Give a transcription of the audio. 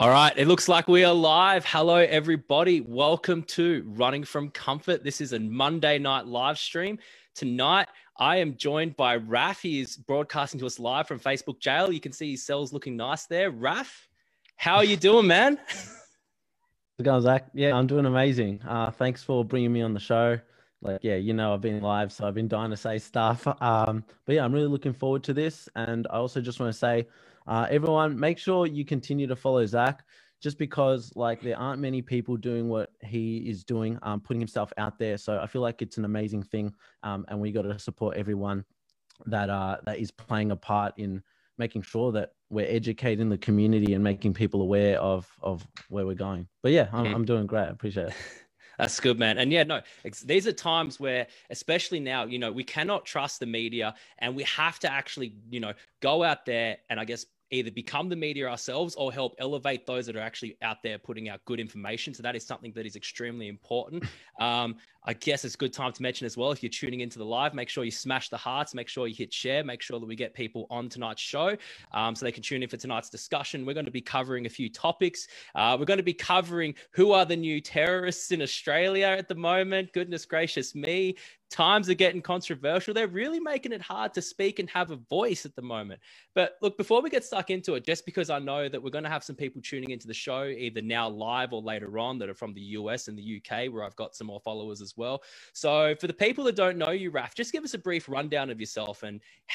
All right, it looks like we are live. Hello, everybody. Welcome to Running from Comfort. This is a Monday night live stream. Tonight, I am joined by Raf. He is broadcasting to us live from Facebook jail. You can see his cells looking nice there. Raf, how are you doing, man? How's it going, Zach? Yeah, I'm doing amazing. Uh, thanks for bringing me on the show. Like, yeah, you know, I've been live, so I've been dying to say stuff. Um, but yeah, I'm really looking forward to this. And I also just want to say, uh, everyone, make sure you continue to follow Zach just because like there aren't many people doing what he is doing, um, putting himself out there. So I feel like it's an amazing thing, um, and we got to support everyone that uh, that is playing a part in making sure that we're educating the community and making people aware of of where we're going. But yeah, I'm. I'm doing great. I appreciate it. That's good, man. And yeah, no, these are times where, especially now, you know, we cannot trust the media and we have to actually, you know, go out there and I guess either become the media ourselves or help elevate those that are actually out there putting out good information. So that is something that is extremely important. Um, I guess it's a good time to mention as well. If you're tuning into the live, make sure you smash the hearts, make sure you hit share, make sure that we get people on tonight's show um, so they can tune in for tonight's discussion. We're going to be covering a few topics. Uh, we're going to be covering who are the new terrorists in Australia at the moment. Goodness gracious me. Times are getting controversial. They're really making it hard to speak and have a voice at the moment. But look, before we get stuck into it, just because I know that we're going to have some people tuning into the show, either now live or later on, that are from the US and the UK, where I've got some more followers as well. So, for the people that don't know you, Raf, just give us a brief rundown of yourself and